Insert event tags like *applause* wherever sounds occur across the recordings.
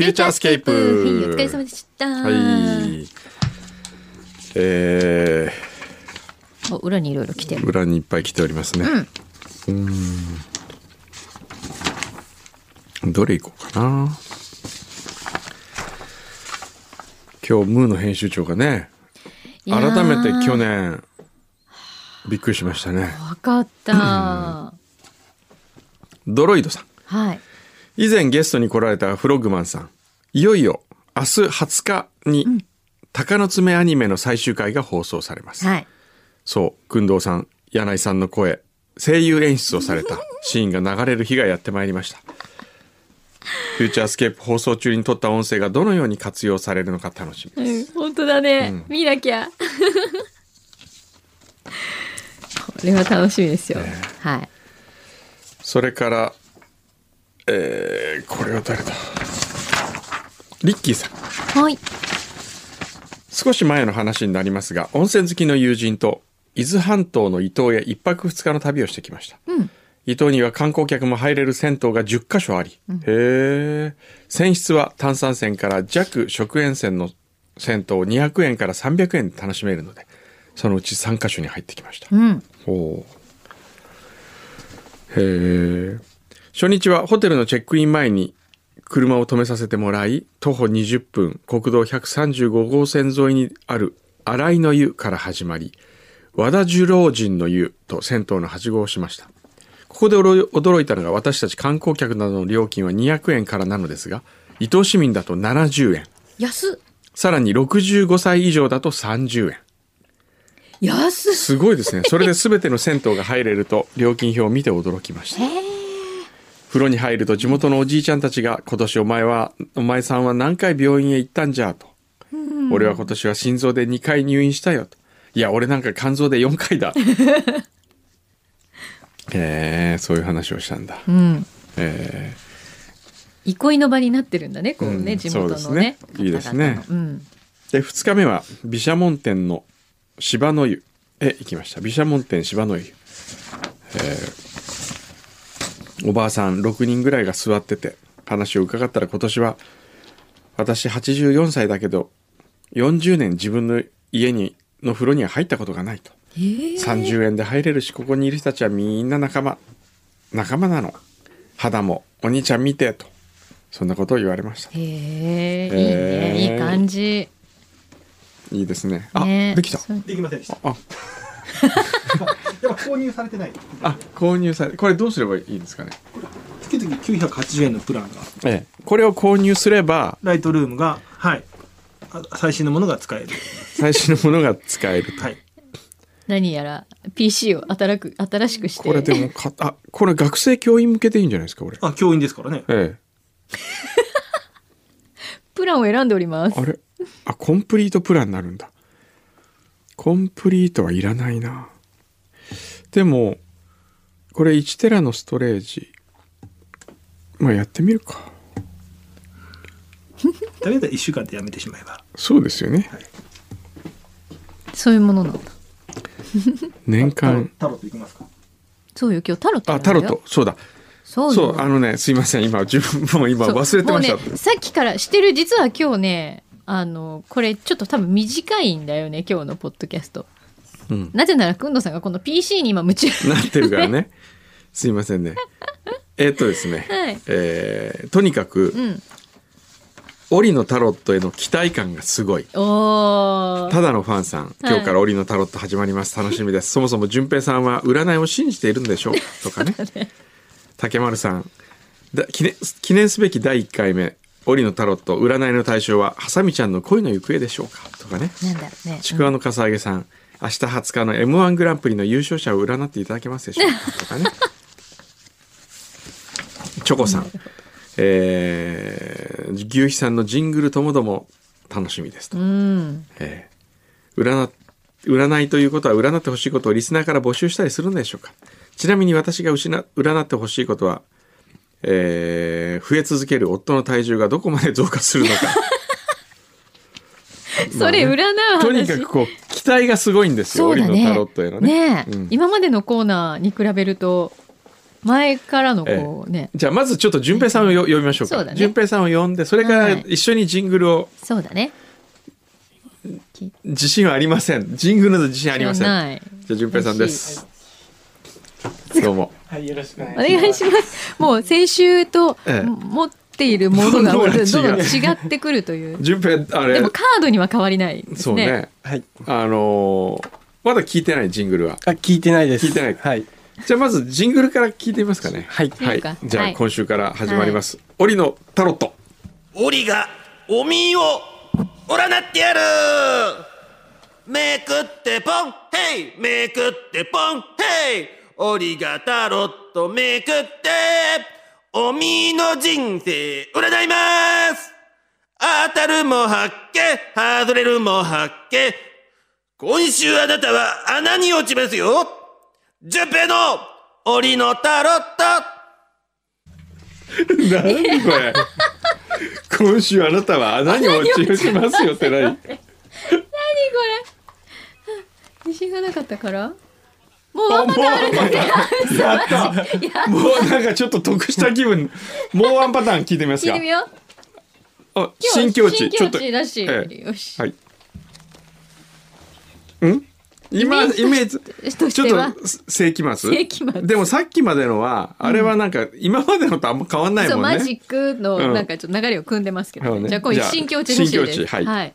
フューチャースケープはいお疲れ様でした。はい。えお裏にいろいろ来て。裏にいっぱい来ておりますね。うーん。どれいこうかな。今日ムーの編集長がね、改めて去。年びっくりしましたね。わかった。ドロイドさん。はい。以前ゲストに来られたフロッグマンさん。いよいよ明日20日に鷹の爪アニメの最終回が放送されます。はい。そう、工藤さん、柳井さんの声、声優演出をされた *laughs* シーンが流れる日がやってまいりました。フューチャースケープ放送中に撮った音声がどのように活用されるのか楽しみです。うん、本当だね。見なきゃ。*laughs* これは楽しみですよ。はい。それから、えー、これは誰だ？リッキーさん。はい。少し前の話になりますが、温泉好きの友人と伊豆半島の伊東へ一泊二日の旅をしてきました。うん。伊東には観光客も入れる銭湯が10カ所あり、へえ。泉質は炭酸泉から弱食塩泉の銭湯を200円から300円で楽しめるので、そのうち3カ所に入ってきました。うん。ほう。へえ。初日はホテルのチェックイン前に車を止めさせてもらい、徒歩20分、国道135号線沿いにある新井の湯から始まり、和田寿老人の湯と銭湯のはしごをしました。ここで驚驚いたのが私たち観光客などの料金は200円からなのですが、伊東市民だと70円。安っ。さらに65歳以上だと30円。安っ。すごいですね。それで全ての銭湯が入れると料金表を見て驚きました。風呂に入ると地元のおじいちゃんたちが今年お前は、お前さんは何回病院へ行ったんじゃ？と。俺は今年は心臓で2回入院したよと。いや、俺なんか肝臓で4回だ。*laughs* えー、そういう話をしたんだ。うん。え憩いの場になってるんだね、こうね、うん地元そうでのね。すねいいですねうん。ーで、2日目は毘沙門天の芝の湯へ行きました。毘沙門天芝の湯。おばあさん6人ぐらいが座ってて話を伺ったら今年は私84歳だけど40年自分の家にの風呂には入ったことがないと。え。ー30円で入れるしここにいる人たちはみんな仲間仲間なの。肌もお兄ちゃん見てと。そんなことを言われました。へえ、いいへーね、いい感じ。いいですね。あね。できた。できませんでした。あやっぱ購入されてない。あ購入されこれどうすればいいんですかね？月々980円のプランが、ええこれを購入すればライトルームが、はい。あ最新のものが使える。最新のものが使えるとはい。何やら PC を新く新しくして。これでも *laughs* かあこれ学生教員向けでいいんじゃないですかこれ？あ、教員ですからね。えプランを選んでおりますえあ。れ？あコンプリートプランになるんだコンプリートはいらないなでもこれ1テラのストレージ。まあやってみるか。とりあえず1週間でやめてしまえば。そうですよね。そういうものなんだ。*laughs* 年間。タロットいきますか。そうよ、今日タロットあタロット。そうだ。そうよ。そうあのねすいません。今自分も今そう。忘れてました。ね、さっきからしてる実は今日ね、あの、これちょっと多分短いんだよね、今日のポッドキャスト。うんなぜなら、くんどさんがこの PC に今夢中。なってるからねすいませんね *laughs* えーっとですね、はいえーとにかくうん。オリのタロットへの期待感がすごい。ただのファンさん、今日からオリのタロット始まります。楽しみです。*laughs* そもそも淳平さんは占いを信じているんでしょう？か *laughs* とかね。竹丸さんだ記念、記念すべき第1回目、オリのタロット、占いの対象は、ハサミちゃんの恋の行方でしょうか？とかね。なんだろうね。ちくわのかさあげさん、明日20日の M1 グランプリの優勝者を占っていただけますでしょうか？*laughs* とかね。チョコさん、えー、牛肥さんのジングルともども楽しみですと。うん。えー占占いということは占ってほしいことをリスナーから募集したりするんでしょうか？ちなみに私が失占ってほしいことは、えー増え続ける夫の体重がどこまで増加するのか *laughs* それ占う話。とにかくこう期待がすごいんですよ、ね、タロットへのね、ねうん、今までのコーナーに比べると前からのこうね、え。ー、じゃあまずちょっと順平さんをよ、呼びましょうか。順、ね、平さんを呼んでそれから一緒にジングルを、はい、そうだね。自信はありません。ジングルの自信ありません。じゃあ順平さんです。どうも。はいよろしくお願いします。お願いします。もう先週と、ええ、もているものがどんどん違ってくるという。順平あれ。でもカードには変わりないですね。そうね、はい、あのー、まだ聞いてないジングルは？あ聞いてないです。聞いてない、はい、じゃあまずジングルから聞いてみますかね。はい、はい、じゃあ今週から始まります「オ、は、リ、のタロット」「オリがおみを占ってやる!」めくってポン。ヘイ。めくってポン。ヘイ。オリがタロットめくって。おみの人生、占います。当たるも発見、外れるも発見。今週あなたは穴に落ちますよ。順平の檻のタロット。何これ。*laughs* 今週あなたは穴に落ちますよって何？何これ。*laughs* 自信がなかったから？もうワンパターンあるんだって。*laughs* やった。もうなんかちょっと得した気分。*laughs* もうワンパターン聞いてみますか。聞いてみよう。あ新境地。ちょっとし、よし。はい。ん？今イメージちょっと世紀末でもさっきまでのは、あれはなんか今までのとあんま変わんないもんね。マジックのなんかちょっと流れを組んでますけど、じゃあ今新境地新境地、はい。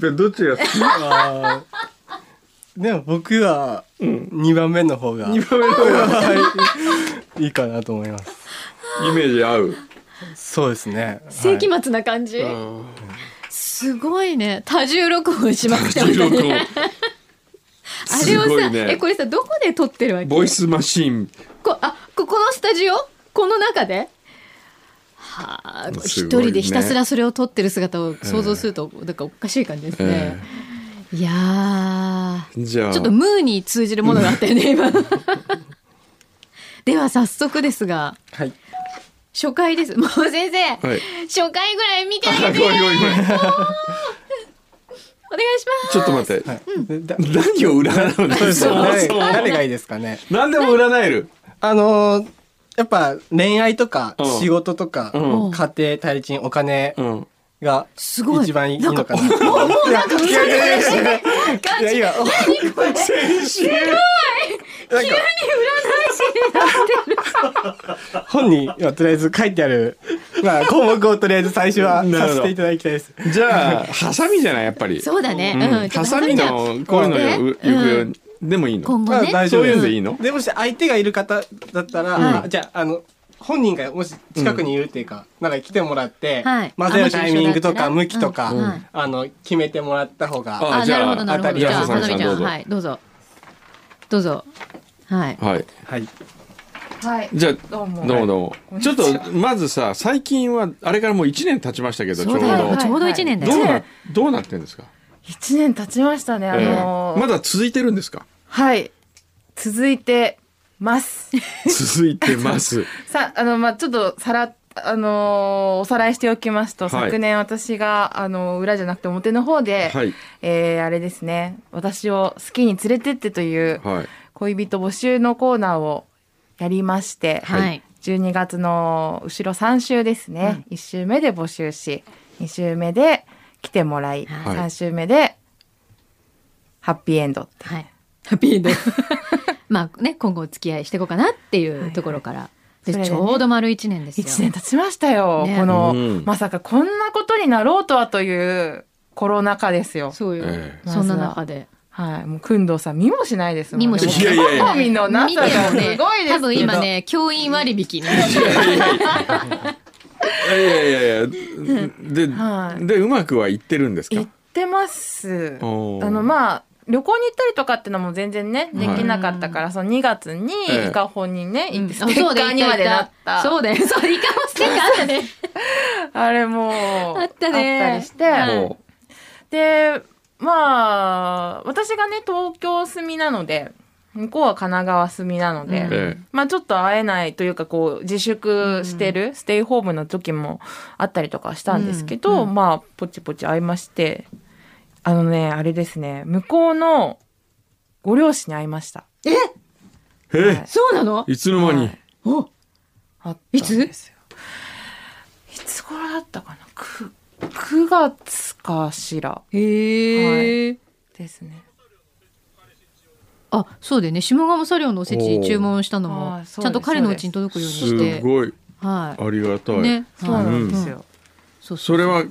ペイどっちが好き？あー。でも僕は2番目の方が、2番目の方が。はいいいかなと思います。イメージ合う？そうですね。世紀末な感じ、すごいね。多重録音しまくってました16ね音。あれをさ、ね。えこれさどこで撮ってるわけ？ボイスマシン。こあここのスタジオ？この中で？はあ一人でひたすらそれを撮ってる姿を想像すると、なんかおかしい感じですね、いやー。じゃあ。ちょっとムーに通じるものがあったよね今。*laughs* では早速ですがはい。初回です。もう先生、はい。初回ぐらい見てあげて。お願いします。ちょっと待って、はい。でだ何を占うの？そうですよ誰そう。誰がいいですかね？何でも占える。あのーやっぱ恋愛とかうん。仕事とか、うん。家庭対立お金うん。がすごい。一番いいのかな。なんかもうもうなんかいやいやいやいやいやいやい。や先週。なんか本にはとりあえず書いてある、まあ、項目をとりあえず最初はさせていただきたいです。じゃあハサミじゃない？やっぱり。そうだね、ううん。ハサミのこういうのね。よ行方でもいいの？まあ今後ね、そう大丈夫です。いうんでいいの？でもし相手がいる方だったら、はい。あじゃあ、あの、本人がもし近くにいるっていうか、なんか来てもらって、はい。混ぜるタイミングとかあ向きとか、うん。はいあの、決めてもらった方が、ああじゃあなるほどなるほど。じゃあ当たり花やすさん。どうぞ。はいどうぞ。どうぞ。はい。はい。はい。はい。じゃあどうも。どうもどうも。ちょっとまずさ最近はあれからもう1年経ちましたけどちょうどそうだよ、はいちょうど一年だよ、どうなはいどうなってんですか？一年経ちましたね。あえ。のー。えまだ続いてるんですか？はい。続いてます。*laughs* 続いてます。*laughs* さ、あの、まあ、ちょっとさら、あのーおさらいしておきますと、はい。昨年私が、あの裏じゃなくて表の方で、はい。えーあれですね、私をスキーに連れてってというはい。恋人募集のコーナーをやりまして、はい。12月の後ろ3週ですね、1週目で募集し2週目で来てもらい、はい。3週目でハッピーエンドって。はい。ハッピーエンド。*laughs* まあね今後お付き合いしていこうかなっていうところから、でそれでねちょうど丸一年ですよ。1年経ちましたよ、ね。この、うん。まさかこんなことになろうとはというコロナ禍ですよ。そうよ、ええ。そんな中で。はい。もう工藤さん見もしないですもん。見もしない。興味のな見さがすごいですけど。多分今ね教員割引にいやいやいやいやで、はい。でうまくはいってるんですか？言ってます。あのまあ旅行に行ったりとかってのも全然ねできなかったから、その2月にええ。伊香保にね、行ってスあテッカーにまでなった、そうだよ。そう、イカもステッカーあったね。*laughs* あれもあったね。あったりして、はい。もでまあ私がね東京住みなので向こうは神奈川住みなので、うん。えまあちょっと会えないというかこう自粛してる、ステイホームの時もあったりとかしたんですけど、うん。うん。まあポチポチ会いましてあのねあれですね向こうのご両親に会いました。え？え？そうなの？いつの間に、はい。お。あったんですよ。いつ？頃だったかな？9, 9月かしら。へえ。ですね。あ、そうだよね。下鴨サリオのおせち注文したのおも、ーちゃんと彼のうちに届くようにすして。ごいはありがたい、い。ね。そうなはいんですよ。そうそれは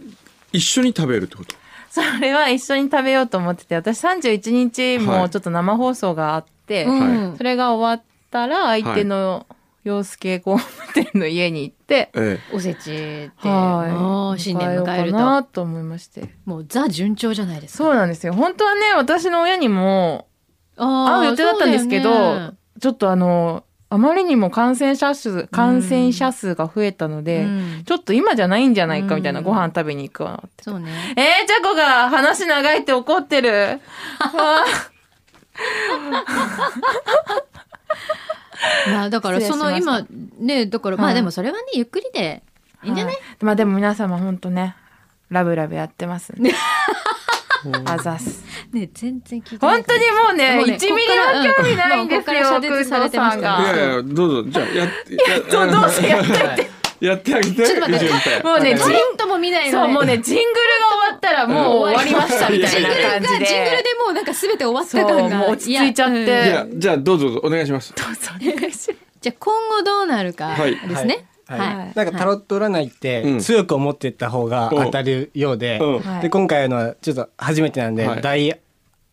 一緒に食べるってこと？それは一緒に食べようと思ってて私31日はいもちょっと生放送があって、うんそれが終わったら相手の洋介工務店の家に行って、えおせちで、はい新年迎える。なと思いましてもうザ順調じゃないですか。そうなんですよ本当はね私の親にもあ会う予定だったんですけど、ねちょっとあのあまりにも感染者数感染者数が増えたので、うんちょっと今じゃないんじゃないかみたいな、うんご飯食べに行くわって。そうね。えー、ちゃこが話長いって怒ってる。あまあだからその今ねだからまはいあでもそれはねゆっくりでいいんじゃない、はいまあでも皆様本当ね、ラブラブやってますんで。*laughs* あざっす。*laughs* ね全然聞いてない本当にもうね、もうね1ミリも興味ないんですよ、うん。こされてい。やいやどうぞ。じゃあ *laughs* やってやどうどうせやっといて。*laughs* やってあげて。ちょっと待って。もうね、ジンちょっとも見ないそう、もうね、ジングルが終わったらもう終わりましたみたいな感じで。ジングルでもうなんか全て終わった感が。もう落ち着いちゃって。いやじゃあどうぞどうぞお願いします。どうぞお願いします。じゃあ今後どうなるかはいですね。はい。はいなんかタロット占いってうん。強く思っていった方が当たるようで、うん。はい。で今回のはちょっと初めてなんで、はい。大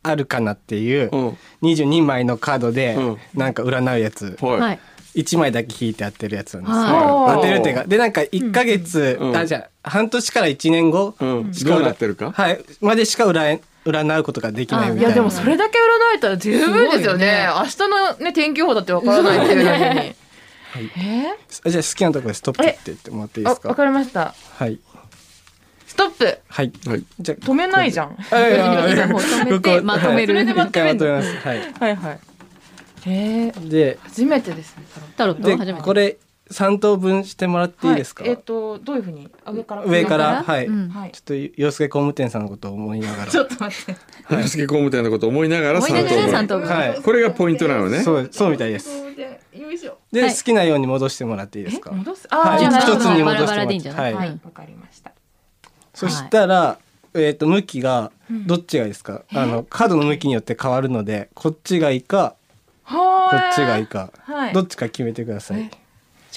アルカナっていううん。22枚のカードでうん。なんか占うやつ。はい、はい。1枚だけ引いて当てるやつなんですよ、はい。当てるっていうかでなんか1ヶ月、うんあじゃあ半年から1年後、うん。しかどうなってるか？はい。までしか占い占うことができないみたいな。いやでもそれだけ占えたら十分ですよね。明日のね天気予報だってわからないっていうのに。*laughs* えあじゃあ好きなところでストップって言ってもらっていいですか？わかりました。はい。ストップ？はい。はい。じゃあ止めないじゃん。*laughs* 止めてまとめる。はい。それでまとめます。はい。はいはい。えー、で初めてですね。タロット。で初めて。これ3等分してもらっていいですか、はい、えっ、とどういうふうに？上から？上から？はい、うん。はい。ちょっと洋介工務店さんのことを思いながら。*laughs* ちょっと待って。洋介工務店のことを思いながら三等分三等分はい。これがポイントなのね。そうそうみたいです。でよいしょ。で、はい。好きなように戻してもらっていいですか？え？戻す？あはい。ーじゃあ一つに戻してもらって。バラバラでいいんじゃない？はい。はい。わかりました。そしたら、えっ、と向きがどっちがいいですか、あのカードの向きによって変わるのでこっちがいいかこはっちがいいか、はい。どっちか決めてください。え？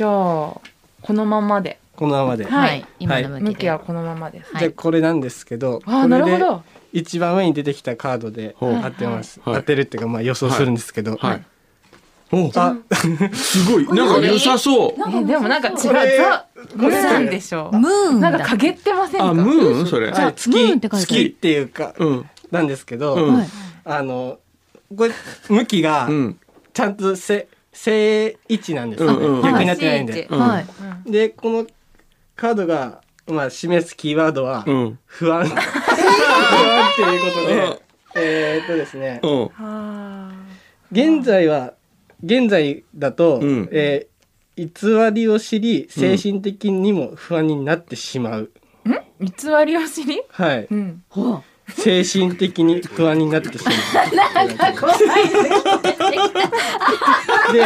じゃあこのままで。このままで、はい。はい。今の向きで。向きはこのままです。はい。じゃあこれなんですけど、あーなるほこれでど。一番上に出てきたカードでほう。当てます、はい。当てるっていうかまあ予想するんですけど、はい。おあすごい。なんか良さそう。えでもなんか違う。これザこれなんでしょう。ムーンだなんか陰ってませんか？あムーンそれ。はい、ムーン月って書いてある。月っていうか、うん。なんですけど、うん。はいあのこれ向きがうん。ちゃんと正正位置なんですよ、うんうん。逆になってないんで、うんはい。でこのカードが、まあ、示すキーワードはうん。不安。*laughs* 不安っていうことで、うん。えーっとですねうん。あ。現在は現在だと、うん。えー偽りを知り精神的にも不安になってしまう、ー偽りを知り？はい。うん。ほ精神的に不安になってしまうで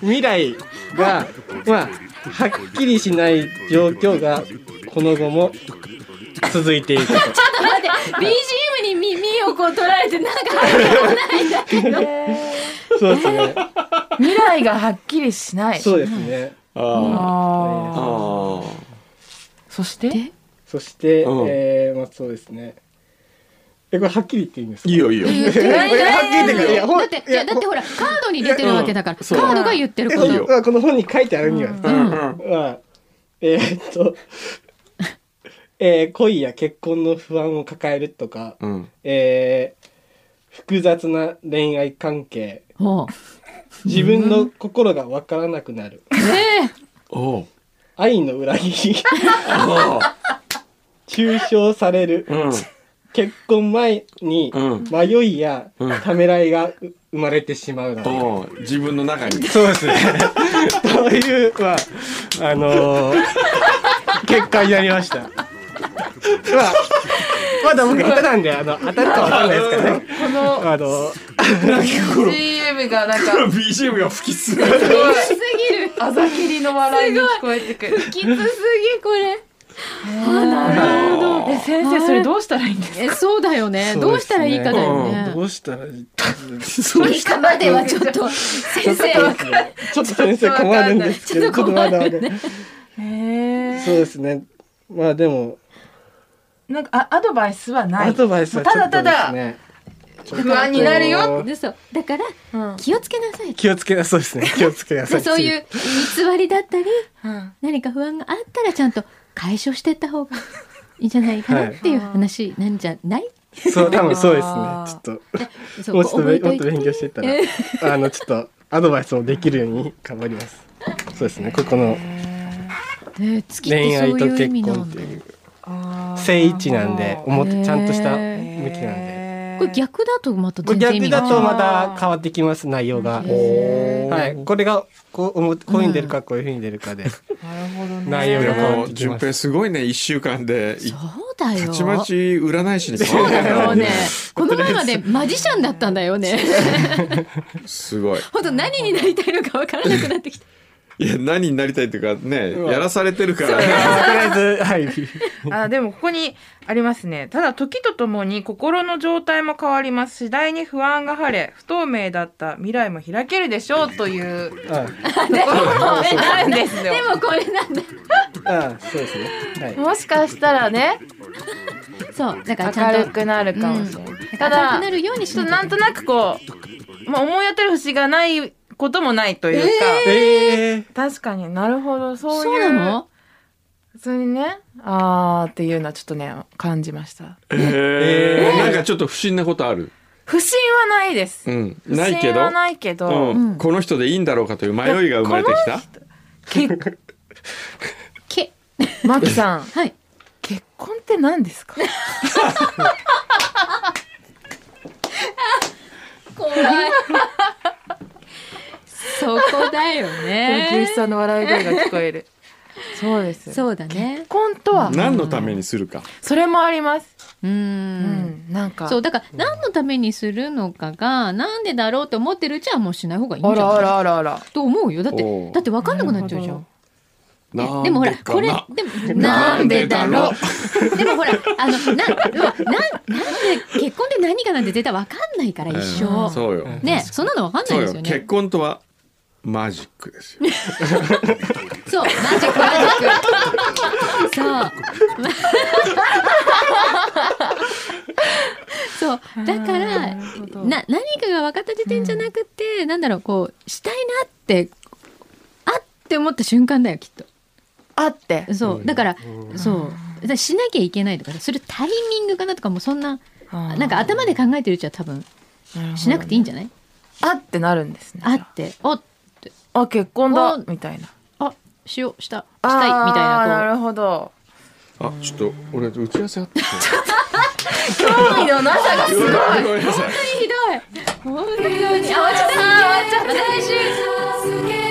未来がまあはっきりしない状況がこの後も続いていくとう待って BGM に耳をこう取られてなんか入ってこないんだけどそうですね未来がはっきりしない。そうですねあーあああ。そして。そして、うん。えーまあそうですね。えこれはっきり言っていいんですか？ーいいよいいよ。いこれはっきり言ってくれいやだっていやだってほらカードに出てるわけだからカそうードが言ってることまあこの本に書いてあるには、うんうんまあえーっと、えー恋や結婚の不安を抱えるとか、うんえー複雑な恋愛関係自分の心がわからなくなるおう愛の裏切り抽象される。うん。結婚前にうん。迷いやうん。ためらいが生まれてしまうなおう自分の中に。そうですね。*laughs* というまああのー結果になりました。まあまだ僕下手なんであの当たるかわかんないですからね。このあの CM がなんか BGM が吹きする。すごい。すぎるあざきりの笑いに聞こえてくる。きつすぎこれなるほど。え先生それどうしたらいいんですか？えそうだよね。どうしたらいいかだよね。どうしたらいいいいかまではちょっと先生ちょっと先生困るんですけどちょっと困るまだまだ。へそうですね。まあでもなんかあアドバイスはない。アドバイスはちょっとですね。不安になるよ、でそう。だからうん気をつけなさい。気をつけなそうですね。気をつけなさい。そういう偽りだったりうん。何か不安があったらちゃんと解消していった方がいいんじゃないかなっていう話なんじゃない、そう多分そうですね。ちょっと。もうちょっともっと勉強してたえ。らあのちょっとアドバイスもできるように頑張ります。そうですね。ここの恋愛と結婚っていう。正位置なんでちゃんとした向きへなんでこれ逆だとまた全然意味が違う。逆だとまた変わってきます内容が。へはい。これがこう思こういうふうに出るかこういうふうに出るかで。なるほどね。で内容が変わってきます。平すごいね一週間でいそうだよたちまち占い師に変そうわったよだよね。この前までマジシャンだったんだよね。*laughs* すごい。*laughs* 本当何になりたいのかわからなくなってきたいや何になりたいっていうかねやらされてるから。とりあえずはい。*laughs* あでもここにありますね。ただ時とともに心の状態も変わります次第に不安が晴れ不透明だった未来も開けるでしょうというところなんですよ。*laughs* でもこれなんだ。ああそうですね。はい。もしかしたらね。そうだからちゃんと明るくなるかもしれない、た明るだくなるようにしちょといて。っとなんとなくこう、まあ、思い当たる節がないこともないというか、ええ確かに。なるほど。そういう。そうなの？普通にねあーっていうのはちょっとね感じました。えー。なんかちょっと不審なことある？不審はないです、うん。ないけど？不審はないけど、うん。この人でいいんだろうかという迷いが生まれてきた？け。け。マキさん。*laughs* はい。結婚って何ですか？*laughs* 怖いそこだよ牛ね *laughs* さんの笑い声が聞こえる。そうです。そうだね。結婚とは？何のためにするか。それもあります。ううん。んなんか。そうだから何のためにするのかがなんでだろうと思ってるうちはもうしない方がいいんあらあじゃない？らあらあらと思うよ。だってだって分かんなくなっちゃうじゃん。でもほらこれかでもなんでだろう？でもほらあのなうわななんで結婚って何かなんて絶対分かんないから一うん。生そうよ。ねそんなの分かんないですよね。婚とはマジックですよ。そうマジック。マジックそう。そうだからな何かが分かった時点じゃなくて、なんだろうこうしたいなってあって思った瞬間だよきっと。あって。そう。だから、そう。だからしなきゃいけないとかそれタイミングかなとかもそんななんか頭で考えてるうちは多分しなくていいんじゃない？あってなるんですねあ。っておあ結婚だ。おみたいな。あしようした。したいみたいななるほど。あちょっと俺打ち合わせあって興味のなさがすごい。ごめんなさい。こうひどい。本当にあ終わっちゃった終わっちゃった